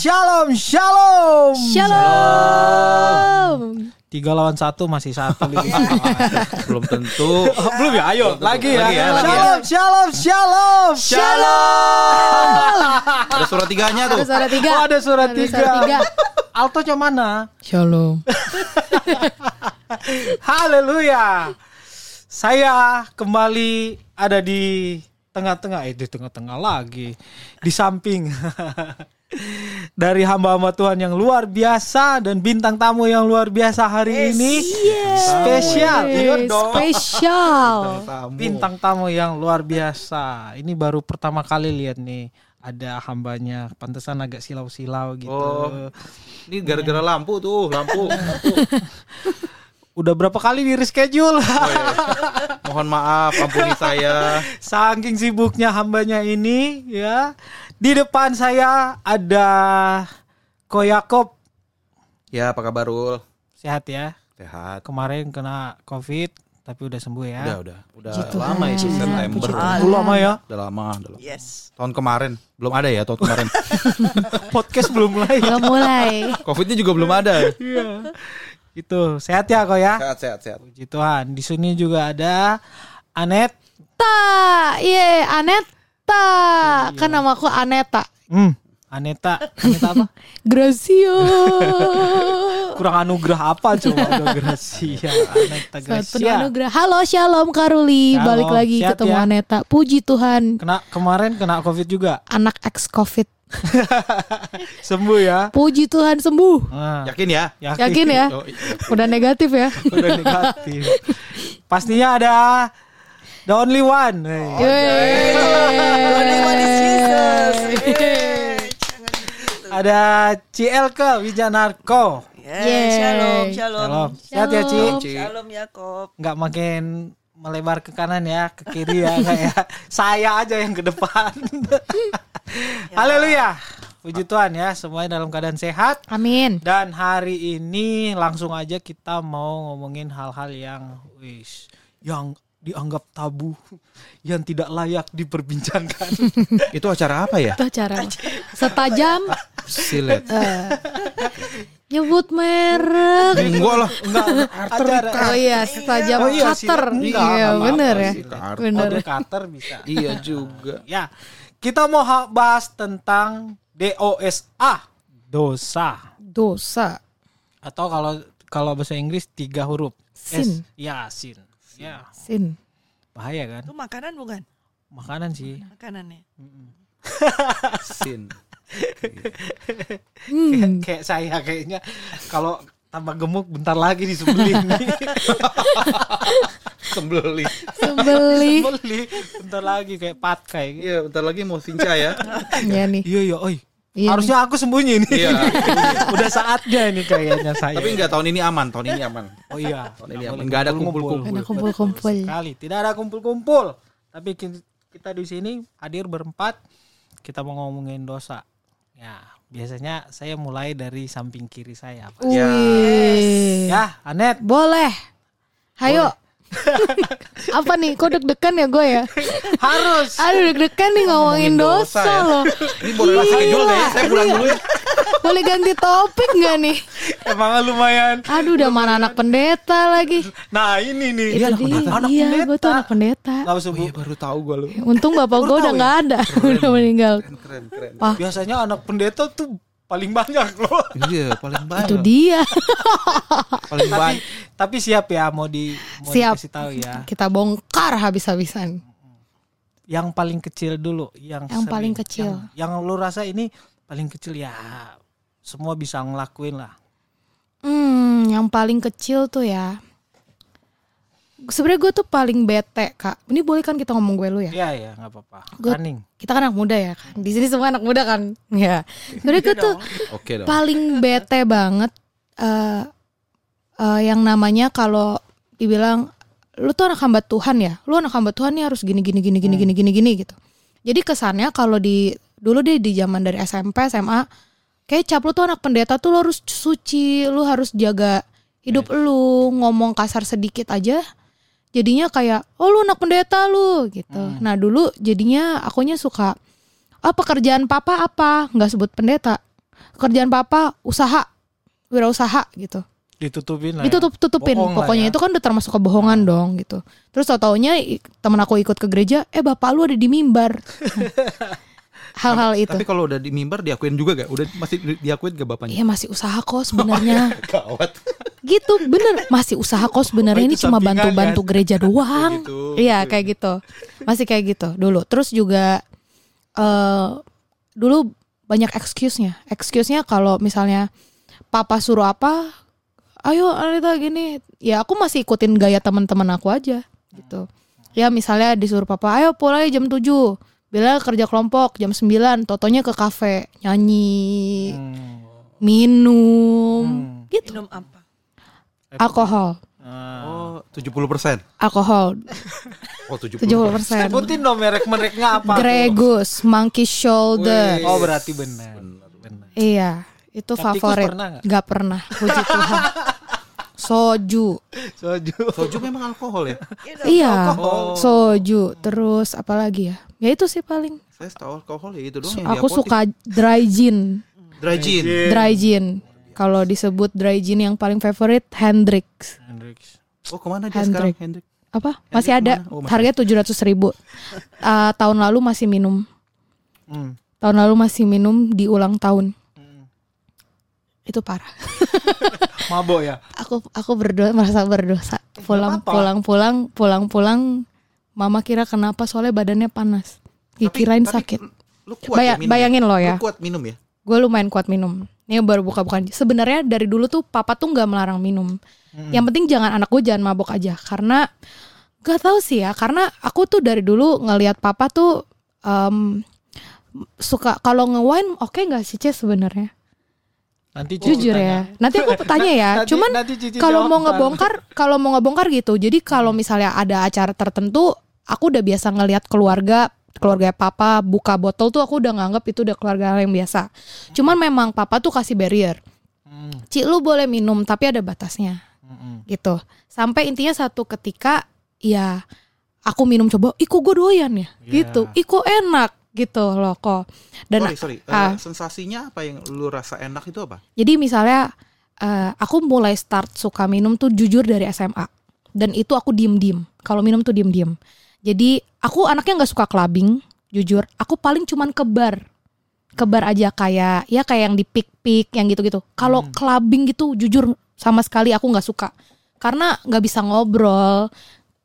shalom, shalom. Shalom. Tiga lawan satu masih satu. Belum tentu. Oh, belum ya? Ayo, lagi ya. Lagi ya, lagi ya. shalom, shalom, shalom. Shalom. Ada surat tiganya tuh. Ada suara tiga. Oh, ada surat Ada tiga. suara tiga. Altonya mana? Shalom. Haleluya. Saya kembali ada di tengah-tengah, eh di tengah-tengah lagi, di samping dari hamba-hamba Tuhan yang luar biasa dan bintang tamu yang luar biasa hari ini spesial, iya dong. Spesial. Bintang tamu yang luar biasa. Ini baru pertama kali lihat nih ada hambanya, pantesan agak silau-silau gitu. Oh. Ini gara-gara lampu tuh, lampu. Udah berapa kali di reschedule? Oh, iya. Mohon maaf, ampuni saya. Saking sibuknya hambanya ini ya. Di depan saya ada Ko Yakob. Ya, apa kabar Ul? Sehat ya. Sehat. Kemarin kena Covid tapi udah sembuh ya. Udah, udah. Udah Tuhan. lama itu September. Udah lama ya. Udah lama, udah lama. Yes. Tahun kemarin. Belum ada ya tahun kemarin. Podcast belum mulai. Belum mulai. Covidnya juga belum ada. Iya. Itu sehat ya kok ya. Sehat, sehat, sehat. Puji Tuhan. Di sini juga ada Anet. Ta, iya Aneta. Kan namaku Aneta. Hmm. Aneta. Aneta apa? Gracio. Kurang anugerah apa coba udah Gracia. Aneta Gracia. anugerah. Halo Shalom Karuli. Shalom. Balik lagi Sehat ketemu ya? Aneta. Puji Tuhan. Kena kemarin kena Covid juga. Anak ex Covid. Sembuh ya. Puji Tuhan sembuh. Nah, Yakin ya? Yakin ya? Oh, iya. Udah negatif ya. udah negatif. Pastinya ada the only one. Hey. Only one is Jesus. Ada Cielke Wijanarko. Yeay, Yeay. Shalom, shalom. Shalom. Sehat ya Ci? Shalom. Yakob. Nggak makin melebar ke kanan ya, ke kiri ya, ya. Saya aja yang ke depan. Haleluya. Puji Tuhan ya, semuanya dalam keadaan sehat. Amin. Dan hari ini langsung aja kita mau ngomongin hal-hal yang wis yang dianggap tabu, yang tidak layak diperbincangkan. Itu acara apa ya? Itu acara setajam Silet. nyebut merek. Enggak lah. Enggak, acara Oh iya, setajam Oh iya, cutter. Iya, bener apa-apa ya. Bener. Order cutter bisa. Iya juga. Ya, kita mau ha- bahas tentang DOSA, dosa. Dosa. Atau kalau kalau bahasa Inggris tiga huruf. Sin. S. Ya, sin. Ya, Sin. bahaya kan? Itu makanan bukan? Makanan sih. Makanannya. Sin. Hmm. Kayak saya kayaknya kalau tambah gemuk bentar lagi disembelih. Sembeli. Sembeli. Bentar lagi kayak patkai. Iya, bentar lagi mau sinca ya. ya nih. Iya, iya, oi. Iya Harusnya aku sembunyi nih. Iya. Udah saatnya ini kayaknya saya. Tapi enggak tahun ini aman, tahun ini aman. Oh iya. Tahun ini aman. boleh Enggak ada kumpul-kumpul. Ada kumpul-kumpul. sekali. Tidak ada kumpul-kumpul. Tapi ki- kita di sini hadir berempat. Kita mau ngomongin dosa. Ya, biasanya saya mulai dari samping kiri saya. Pak. Ya. Wih. Ya, Anet. Boleh. Hayo. Apa nih? Kok deg-degan ya gue ya? Harus. Aduh deg-degan nih ngomongin dosa, ya. loh. Ini boleh langsung jual nggak ya? Saya pulang dulu ya. Boleh ganti topik nggak nih? Emang lumayan. Aduh udah mana anak pendeta lagi. Nah, ini nih. Itu dia. Anak iya, pendeta. gue tuh anak pendeta. Nggak usah, Bu. Iya, baru tahu gue lu. Untung bapak gue udah nggak ada, udah meninggal. Keren, keren. Biasanya anak pendeta tuh paling banyak loh. Iya, paling banyak. Itu dia. Paling tapi, banyak. tapi siap ya mau di mau Siap. dikasih tahu ya. Kita bongkar habis-habisan. Yang paling kecil dulu, yang Yang sering, paling kecil. Yang, yang lu rasa ini paling kecil ya semua bisa ngelakuin lah. Hmm, yang paling kecil tuh ya. Sebenarnya gue tuh paling bete kak. Ini boleh kan kita ngomong gue lu ya? Iya ya nggak apa-apa. Running. Kita kan anak muda ya kan. Di sini semua anak muda kan. Ya. Sebenarnya gue tuh Oke dong. paling bete banget eh eh, yang namanya kalau dibilang lu tuh anak hamba Tuhan ya. Lu anak hamba Tuhan nih harus gini gini gini gini gini gini gini gitu. Jadi kesannya kalau di dulu deh di zaman dari SMP, SMA kayak cap lu tuh anak pendeta tuh lu harus suci, lu harus jaga hidup lu, ngomong kasar sedikit aja jadinya kayak oh lu anak pendeta lu gitu. Nah dulu jadinya akunya suka oh pekerjaan papa apa nggak sebut pendeta kerjaan papa usaha wirausaha gitu Ditutupin lah. ya. ditutup tutupin Bohong pokoknya ya. itu kan udah termasuk kebohongan dong gitu terus tau taunya temen aku ikut ke gereja eh bapak lu ada di mimbar hal-hal itu Tapi kalau udah di mimbar diakuin juga gak? Udah masih di- diakuin gak bapaknya? Iya masih usaha kok sebenarnya Gawat. Gitu bener. Masih usaha kok sebenarnya Oh, ini cuma bantu-bantu kan? gereja doang. gitu. iya kayak gitu. Masih kayak gitu. Dulu. Terus juga eh dulu banyak excuse-nya. Excuse-nya kalau misalnya papa suruh apa ayo Anita gini. Ya aku masih ikutin gaya teman-teman aku aja gitu. Ya misalnya disuruh papa ayo pulang jam 7 Bila kerja kelompok jam 9 Totonya ke kafe Nyanyi Hmm. Minum Hmm. Gitu. Minum apa? Alkohol Oh, Ah. 70%. Alkohol Oh, 70%. 70% Sebutin dong merek-mereknya apa. Gregus Monkey Shoulder Oh berarti benar. Benar. Iya Itu favorit pernah? Gak pernah Puji Tuhan Soju Soju. Soju memang alkohol ya? Iya Oh. Soju Terus apa lagi ya Ya itu sih paling Saya tahu alkohol ya itu doang yang Aku suka dry gin dry gin. Dry gin Kalau disebut dry gin yang paling favorit Hendrix Hendrix. Oh, ke mana dia Hendrik. sekarang? Hendrik. Apa? Masih ada ke mana? Oh, masih Harganya tujuh ratus ribu Eh, Tahun lalu masih minum Hmm. Tahun lalu masih minum di ulang tahun Itu parah Mabok ya. Aku aku berdosa merasa berdosa Pulang pulang pulang pulang pulang Mama kira kenapa soalnya badannya panas Dikirain Tapi- tapi sakit Lu kuat Baya- ya minum bayangin lo ya. Lu kuat minum ya? Gue lumayan kuat minum. Ini baru buka-bukaan. Sebenarnya dari dulu tuh papa tuh nggak melarang minum. Yang penting jangan anak gue jangan mabok aja. Karena gak tahu sih ya. Karena aku tuh dari dulu ngelihat papa tuh em, suka kalau nge-wine oke nggak sih Ces sebenarnya? Nanti Cici Jujur tanya. ya. Nanti aku tanya ya. Nanti- Cuman kalau mau ngebongkar, kalau mau ngebongkar gitu. Jadi kalau misalnya ada acara tertentu, aku udah biasa ngelihat keluarga keluarga papa buka botol tuh aku udah nganggap itu udah keluarga yang biasa. Cuman memang papa tuh kasih barrier. Hmm, Ci lu boleh minum tapi ada batasnya gitu. Sampai intinya satu ketika ya aku minum coba, kok gue doyan ya Iya. gitu. Kok enak gitu loh kok. Dan sorry, sorry. Eh, ah. sensasinya apa yang lu rasa enak itu apa? Jadi misalnya eh, aku mulai start suka minum tuh jujur dari SMA dan itu aku diem-diem. Kalau minum tuh diem-diem. Jadi aku anaknya nggak suka clubbing, jujur. Aku paling cuman ke bar, ke bar aja kayak ya kayak yang di pik-pik yang gitu-gitu. Kalau clubbing gitu jujur sama sekali aku nggak suka karena nggak bisa ngobrol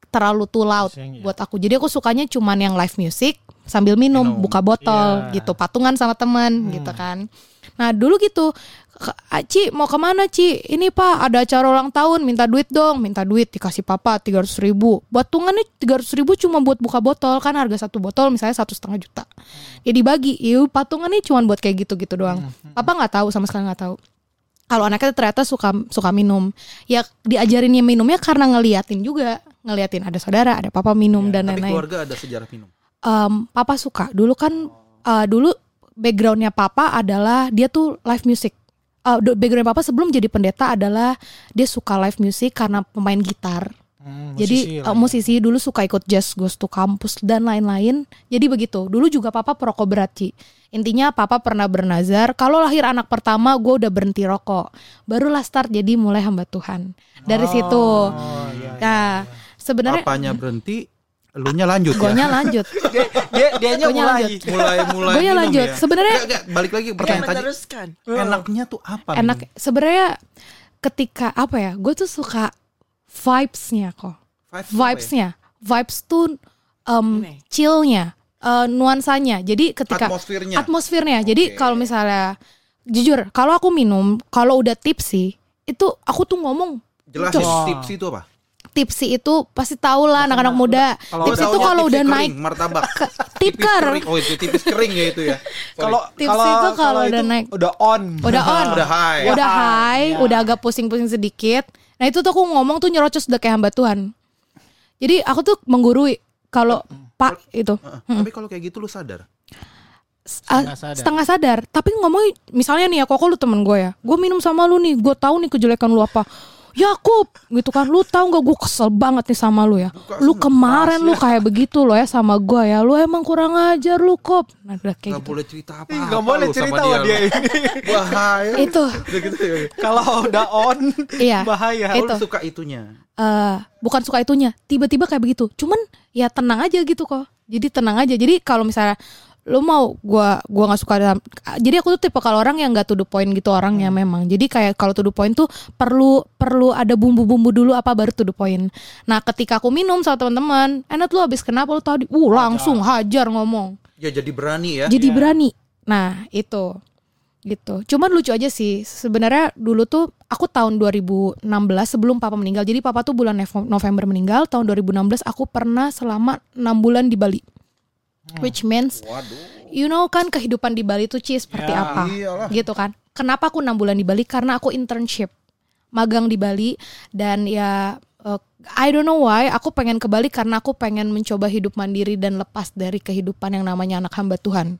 terlalu too loud Sayang ya. buat aku. Jadi aku sukanya cuman yang live music sambil minum, Minum. buka botol Iya. gitu, patungan sama teman gitu kan. Nah dulu gitu, "Ke- ah, Ci mau ke mana Ci? Ini pak ada acara ulang tahun, minta duit dong, minta duit dikasih papa 300 ribu. Patungannya 300 ribu cuma buat buka botol kan harga satu botol misalnya satu setengah juta. Ya dibagi, yuk patungannya cuma buat kayak gitu-gitu doang. Papa nggak tahu sama sekali nggak tahu. Kalau anaknya ternyata suka suka minum, ya diajarinnya minumnya karena ngeliatin juga, ngeliatin ada saudara, ada papa minum dan Tapi lain-lain keluarga ada sejarah minum. em, papa suka. Dulu kan eh, dulu backgroundnya papa adalah dia tuh live music. Eh, do- background papa sebelum jadi pendeta adalah dia suka live music karena pemain gitar. Hmm, jadi musisi eh, lah ya. musisi dulu suka ikut jazz goes to kampus dan lain-lain. Jadi begitu. Dulu juga papa perokok berat Ci. Intinya papa pernah bernazar kalau lahir anak pertama gue udah berhenti rokok. Barulah start jadi mulai hamba Tuhan. Dari situ. Oh, iya, iya. Nah, sebenarnya Apanya berhenti, elunya lanjut gonya ya. lanjut. Dia dia dianya Gonya mulai. lanjut. mulai mulai Gonya minum lanjut. ya. Sebenarnya- balik lagi ke pertanyaan tadi. meneruskan. Enaknya tuh apa? enak sebenarnya ketika apa ya gue tuh suka vibesnya kok Vibes apa ya? vibesnya vibes tuh um, Ini. chillnya eh, nuansanya jadi ketika Atmosfernya. atmosfernya jadi Oke. kalau misalnya jujur kalau aku minum kalau udah tipsy itu aku tuh ngomong Jelasin Cus. tips itu apa? Tipsy itu pasti tahu lah anak-anak muda kalau tips itu taunya kalau tipsi udah naik martabak. tipker. Oh, itu tipis kering ya itu ya. Kalau Tips kalau itu kalau udah naik. udah on. udah on udah high. udah Ya, high, ya. udah agak pusing-pusing sedikit. Nah itu tuh aku ngomong tuh nyerocos udah kayak hamba Tuhan. Jadi aku tuh menggurui kalau Pak itu Heeh. Tapi kalau kayak gitu lu sadar. ah, Setengah sadar. setengah sadar. Tapi ngomong misalnya nih ya kok lu temen gue ya, gue minum sama lu nih, gue tahu nih kejelekan lu apa. Yakub gitu kan lu tahu nggak gue kesel banget nih sama lu ya lu kemarin lu kayak begitu loh ya sama gue ya lu emang kurang ajar lu kop nah kayak Gak gitu boleh cerita apa Nggak boleh cerita sama dia lu. ini. Bahaya. itu gitu ya. Kalau udah on Iya. bahaya. Itu. lu suka itunya. eh bukan suka itunya tiba-tiba kayak begitu cuman ya tenang aja gitu kok jadi tenang aja jadi kalau misalnya lu mau gua gua nggak suka dalam jadi aku tuh tipe kalau orang yang nggak to the point gitu orangnya memang. Jadi kayak kalau to the point tuh perlu perlu ada bumbu-bumbu dulu apa baru to the point. Nah ketika aku minum sama teman-teman enak lu habis kenapa lu tadi? Uh langsung hajar ngomong. Ya jadi berani ya. jadi berani. Nah itu. Gitu. Cuman lucu aja sih sebenarnya dulu tuh aku tahun 2016 sebelum papa meninggal jadi papa tuh bulan November meninggal tahun 2016 aku pernah selama enam bulan di Bali which means Waduh. you know kan kehidupan di Bali tuh Ci seperti Ya, apa? iyalah. gitu kan? Kenapa aku enam bulan di Bali? Karena aku internship. Magang di Bali. Dan ya uh, I don't know why aku pengen ke Bali karena aku pengen mencoba hidup mandiri dan lepas dari kehidupan yang namanya anak hamba Tuhan.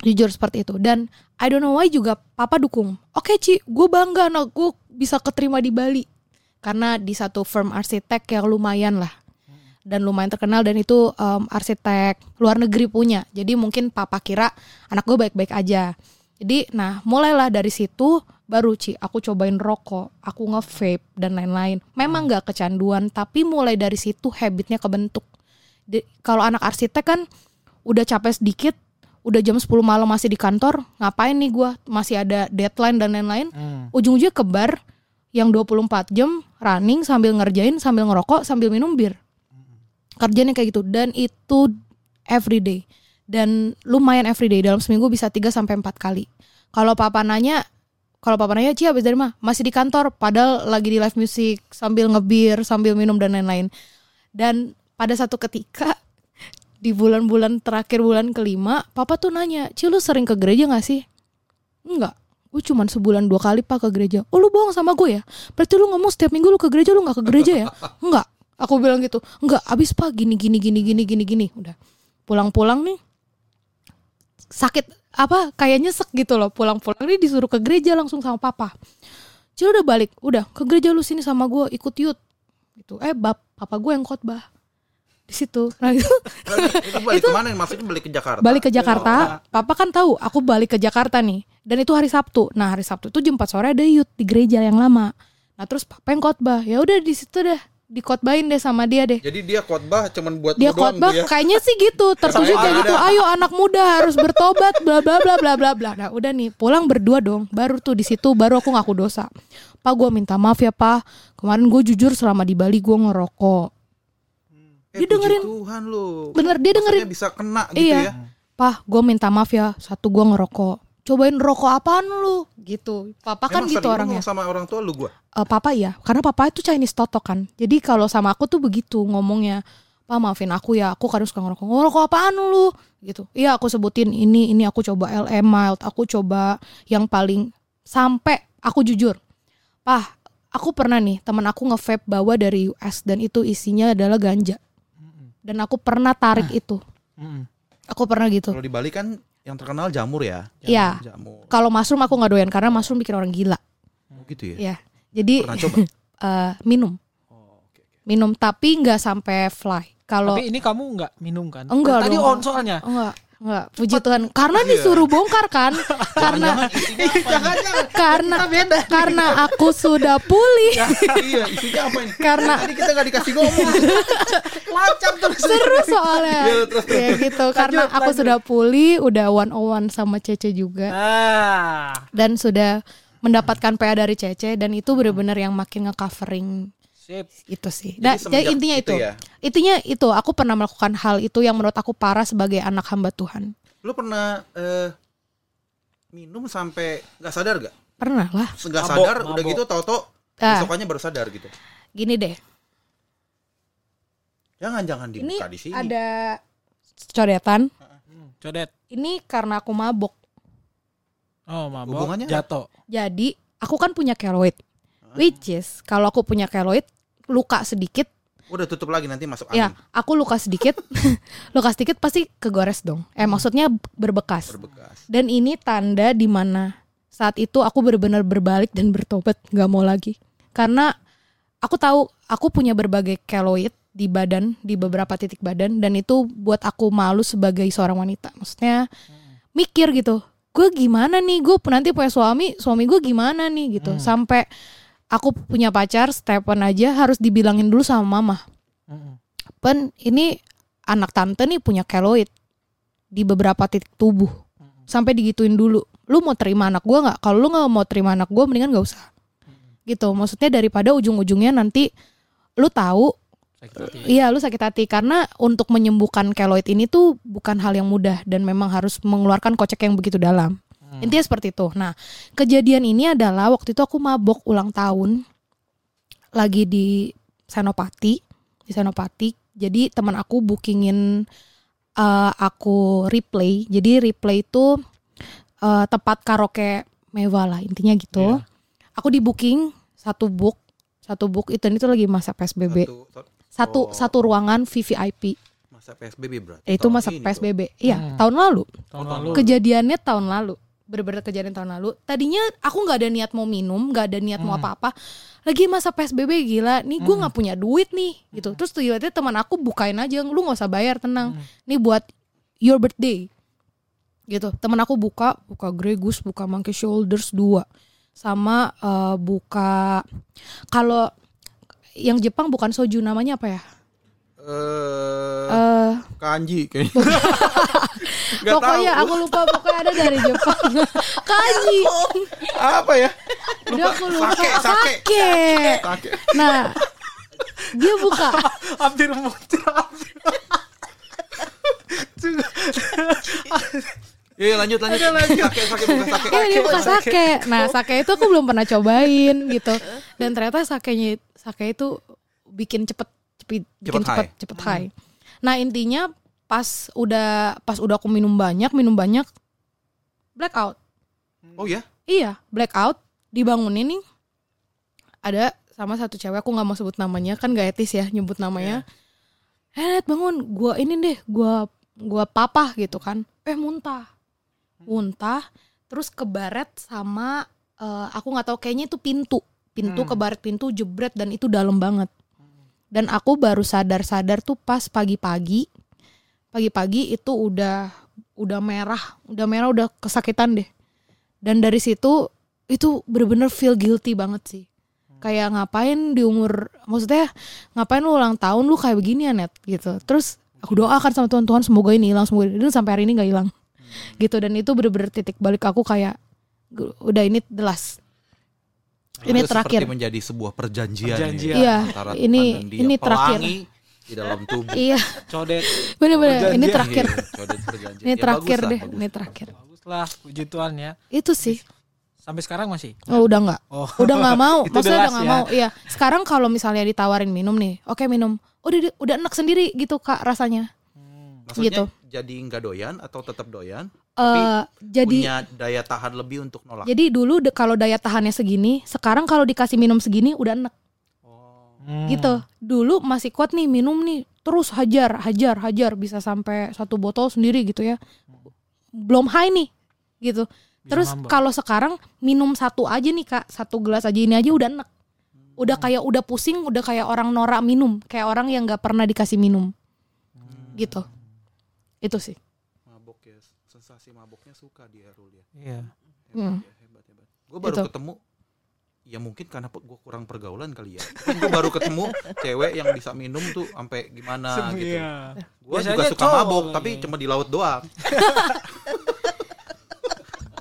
Jujur seperti itu. Dan I don't know why juga papa dukung. Oke Ci gue bangga anak gue bisa keterima di Bali. Karena di satu firm arsitek yang lumayan lah dan lumayan terkenal dan itu em, arsitek luar negeri punya. Jadi mungkin papa kira anak gue baik-baik aja. Jadi nah mulailah dari situ baru Ci aku cobain rokok aku nge-vape dan lain-lain. Memang nggak kecanduan tapi mulai dari situ habitnya kebentuk. Di- kalau anak arsitek kan udah capek sedikit udah jam 10 malam masih di kantor ngapain nih gua? Masih ada deadline dan lain-lain. Hmm. ujung-ujungnya ke bar yang 24 jam running sambil ngerjain sambil ngerokok sambil minum bir kerjanya kayak gitu. Dan itu everyday dan lumayan everyday dalam seminggu bisa 3 sampai 4 kali. Kalau papa nanya kalau papa nanya Cia habis dari mana masih di kantor. Padahal lagi di live music sambil ngebir sambil minum dan lain-lain. Dan pada satu ketika di bulan-bulan terakhir bulan kelima papa tuh nanya Ci lu sering ke gereja gak sih? Enggak gue cuman sebulan dua kali pak ke gereja. Oh lu bohong sama gue ya? Berarti lu ngomong setiap minggu lu ke gereja lu nggak ke gereja ya? Enggak aku bilang gitu enggak abis pak. Gini gini gini gini gini gini. Udah. Pulang-pulang nih sakit apa kayak nyesek gitu loh. Pulang-pulang nih disuruh ke gereja langsung sama papa. Cil udah balik. Udah ke gereja lu sini sama gue ikut yut. Gitu. Eh bab papa gue yang khotbah. Di situ. Nah itu. Itu balik ke mana? Maksudnya balik ke Jakarta? balik ke Jakarta. Papa kan tahu aku balik ke Jakarta nih. Dan itu hari Sabtu. Nah hari Sabtu itu jam 4 sore ada yut di gereja yang lama. Nah terus papa yang khotbah. Ya udah di situ deh dikotbahin deh sama dia deh Jadi dia khotbah cuman buat dia khotbah ya. kayaknya sih gitu tertuju kayak gitu ayo anak muda harus bertobat bla bla bla bla bla bla nah udah nih pulang berdua dong baru tuh di situ baru aku ngaku dosa pak gue minta maaf ya pak kemarin gue jujur selama di Bali gue ngerokok Eh, dia dengerin. Tuhan lu. bener dia dengerin Maksudnya bisa kena gitu iya ya. Pah, gue minta maaf ya. Satu gue ngerokok. Cobain rokok apaan lu? Gitu. Papa kan Emang gitu sering orangnya. sama orang tua lu gua. Eh, papa iya, karena papa itu Chinese toto kan. Jadi kalau sama aku tuh begitu ngomongnya. Pak maafin aku ya, aku kadang suka ngerokok. Ngerokok apaan lu? Gitu. Iya aku sebutin ini, ini aku coba LM mild, aku coba yang paling sampai aku jujur. Pah, aku pernah nih teman aku nge-vape bawa dari US dan itu isinya adalah ganja. Dan aku pernah tarik itu. Mm. Aku pernah gitu. Kalau di Bali kan yang terkenal jamur ya. Iya. Jamur. Kalau mushroom aku nggak doyan karena mushroom bikin orang gila. Oh, gitu ya. Ya. Jadi Pernah coba? eh, minum, Oh, oke, oke. minum tapi nggak sampai fly. Kalau Tapi ini kamu nggak minum kan? Enggak Tadi dong. on soalnya. enggak, enggak. Puji Tuhan. Karena disuruh bongkar kan? karena karena karena aku sudah pulih. iya, isinya apa ini? karena Tadi kita nggak dikasih ngomong. Lacap terus. seru soalnya. Iya, terus, terus. Ya gitu. Karena aku sudah pulih, udah one on one sama Cece juga. Ah. Dan sudah mendapatkan PA dari Cece dan itu benar-benar yang makin nge-covering Sip. itu sih. Nah, Jadi jadi intinya itu itu. ya? Intinya itu aku pernah melakukan hal itu yang menurut aku parah sebagai anak hamba Tuhan. Lu pernah eh, minum sampai nggak sadar gak? Pernah lah. Nggak Mabok, sadar, udah mabok. gitu tau-tau Ah. besokannya baru sadar gitu. Gini deh. Jangan jangan Ini dibuka di sini. ada coretan. Hmm, Codet. Ini karena aku mabok. Oh, mabok. Hubungannya Jatuh. Jadi aku kan punya keloid. Which is kalau aku punya keloid luka sedikit. Udah tutup lagi nanti masuk ya angin. aku luka sedikit. Luka sedikit pasti kegores dong. Eh maksudnya berbekas. Berbekas. dan ini tanda di mana saat itu aku benar-benar berbalik dan bertobat nggak mau lagi. Karena aku tahu aku punya berbagai keloid di badan di beberapa titik badan dan itu buat aku malu sebagai seorang wanita. Maksudnya mikir gitu gue gimana nih? Gue nanti punya suami suami gue gimana nih? gitu. Sampai aku punya pacar Stephen aja harus dibilangin dulu sama mama. Mm-mm. Pen ini anak tante nih punya keloid di beberapa titik tubuh. Sampai digituin dulu. Lu mau terima anak gua nggak? Kalau lu nggak mau terima anak gua mendingan gak usah. Gitu. Maksudnya daripada ujung-ujungnya nanti lu tahu iya lu sakit hati. Karena untuk menyembuhkan keloid ini tuh bukan hal yang mudah dan memang harus mengeluarkan kocek yang begitu dalam intinya seperti itu. Nah kejadian ini adalah waktu itu aku mabok ulang tahun lagi di Senopati di Senopati. Jadi teman aku bookingin eh, aku replay. Jadi replay itu eh, tempat karaoke mewah lah intinya gitu. Iya. aku di booking satu book satu book itu itu lagi masa PSBB Satu, satu Oh. satu ruangan VVIP masa PSBB berarti. itu masa PSBB iya Hmm. tahun lalu. Tahun lalu. kejadiannya tahun lalu bener-bener kejadian tahun lalu. Tadinya aku nggak ada niat mau minum nggak ada niat mau Hmm. apa-apa. Lagi masa PSBB gila nih gue Hmm. nggak punya duit nih gitu. Terus tiba-tiba teman aku bukain aja lu nggak usah bayar tenang. Hmm. nih buat your birthday. Gitu. Teman aku buka buka Gregus buka Monkey Shoulders dua. Sama eh, buka kalau yang Jepang bukan soju namanya apa ya Eh, Eh kanji kayaknya. Pokoknya tahu. aku lupa pokoknya ada dari Jepang kaji apa ya? udah aku lupa Sake, sake. Sake. Sake. nah dia buka hampir muncul. hampir. Iya lanjut lanjut. Sake sake bukan sake. Iya dia buka sake. Nah sake itu aku belum pernah cobain gitu. Dan ternyata sakenya sake itu bikin cepet bikin Cepet cepet high. cepet high. Nah intinya pas udah pas udah aku minum banyak minum banyak blackout. Oh ya? Iya blackout dibangunin nih ada sama satu cewek aku nggak mau sebut namanya kan gak etis ya nyebut namanya. Eh Net, bangun gua ini deh gua gua papa gitu kan. Eh muntah muntah terus kebaret sama eh, aku nggak tahu kayaknya itu pintu pintu Hmm. kebaret pintu jebret dan itu dalam banget dan aku baru sadar-sadar tuh pas pagi-pagi pagi-pagi itu udah udah merah udah merah udah kesakitan deh. Dan dari situ itu bener-bener feel guilty banget sih. Kayak ngapain di umur maksudnya ngapain lu ulang tahun lu kayak begini ya net? Gitu. Terus aku doakan sama Tuhan Tuhan semoga ini hilang semoga ini sampai hari ini nggak hilang. Gitu. Dan itu bener-bener titik balik aku kayak udah ini the last ini Itu terakhir Seperti menjadi sebuah perjanjian. Perjanjian. ini, Iya, antara ini- Tuhan dan dia. ini terakhir. Pelangi di dalam tubuh. iya Codet. bener-bener ini terakhir Iya, codet perjanjian. ini Ya, terakhir bagus lah, deh bagus. ini terakhir Bagus lah, puji Tuhan ya. itu sih Sampai sekarang masih. oh udah nggak Oh. udah nggak mau maksudnya udah nggak ya. mau iya sekarang kalau misalnya ditawarin minum nih oke minum udah udah enak sendiri gitu kak rasanya Maksudnya gitu. jadi nggak doyan atau tetap doyan? Eh jadi punya daya tahan lebih untuk nolak. jadi dulu de- kalau daya tahannya segini sekarang kalau dikasih minum segini udah enak Hmm. gitu. Dulu masih kuat nih minum nih terus hajar hajar hajar bisa sampai satu botol sendiri gitu ya. Belum high nih gitu. Bisa terus kalau sekarang minum satu aja nih kak satu gelas aja ini aja udah enak udah kayak udah pusing udah kayak orang norak minum kayak orang yang nggak pernah dikasih minum. Gitu. Itu sih sensasi maboknya suka dia Rul ya. Iya. Hmm. Hebat, hebat. Gue baru Gitu. ketemu ya mungkin karena gue kurang pergaulan kali ya. Gue baru ketemu cewek yang bisa minum tuh sampai gimana gitu. Iya. Gue juga suka cowok mabok lagi. tapi cuma di laut doang.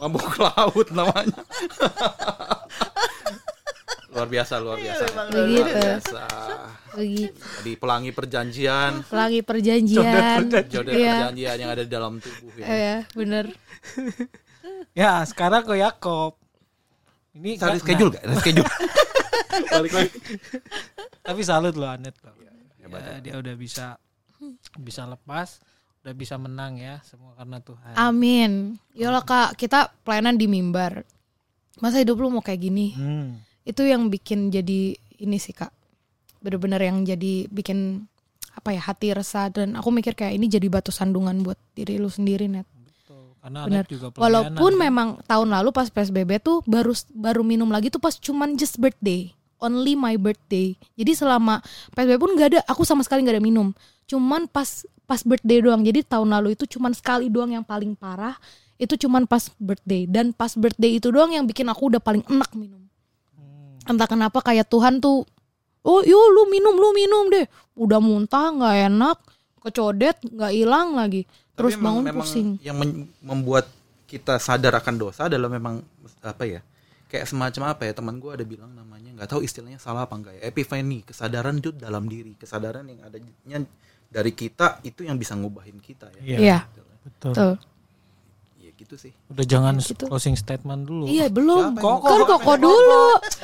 mabok laut namanya. luar biasa, luar biasa. Begitu. biasa. begitu Jadi pelangi perjanjian, lagi perjanjian jodoh Iya. perjanjian yang ada di dalam tubuh ya. ya bener Ya, sekarang ke Yakob. Ini Cari schedule gak? Ada schedule. balik lagi. Tapi salut loh Anet loh. Hebat, Ya, dia udah bisa bisa lepas, udah bisa menang ya, semua karena Tuhan. amin yolah kak kita pelayanan di mimbar masa hidup lu mau kayak gini Hmm. Itu yang bikin jadi ini sih kak bener-bener yang jadi bikin apa ya hati resah dan aku mikir kayak ini jadi batu sandungan buat diri lu sendiri net Betul. Karena Bener. Juga walaupun kan. memang tahun lalu pas psbb tuh baru baru minum lagi tuh pas cuman just birthday only my birthday. Jadi selama PSBB pun nggak ada, aku sama sekali nggak ada minum. Cuman pas pas birthday doang. Jadi tahun lalu itu cuman sekali doang yang paling parah. Itu cuman pas birthday dan pas birthday itu doang yang bikin aku udah paling enak minum. Entah kenapa kayak Tuhan tuh, oh yuk lu minum lu minum deh. Udah muntah nggak enak, kecodet nggak hilang lagi. Terus Tapi memang- bangun memang pusing. Yang membuat kita sadar akan dosa adalah memang apa ya? Kayak semacam apa ya? Teman gue ada bilang namanya nggak tahu istilahnya salah apa enggak ya? Epifani, kesadaran itu dalam diri, kesadaran yang adanya dari kita itu yang bisa ngubahin kita ya. Iya. Iya, Betul. betul. Ya gitu sih. Udah jangan Gitu. closing statement dulu. Iya belum. Yang Kan koko dulu.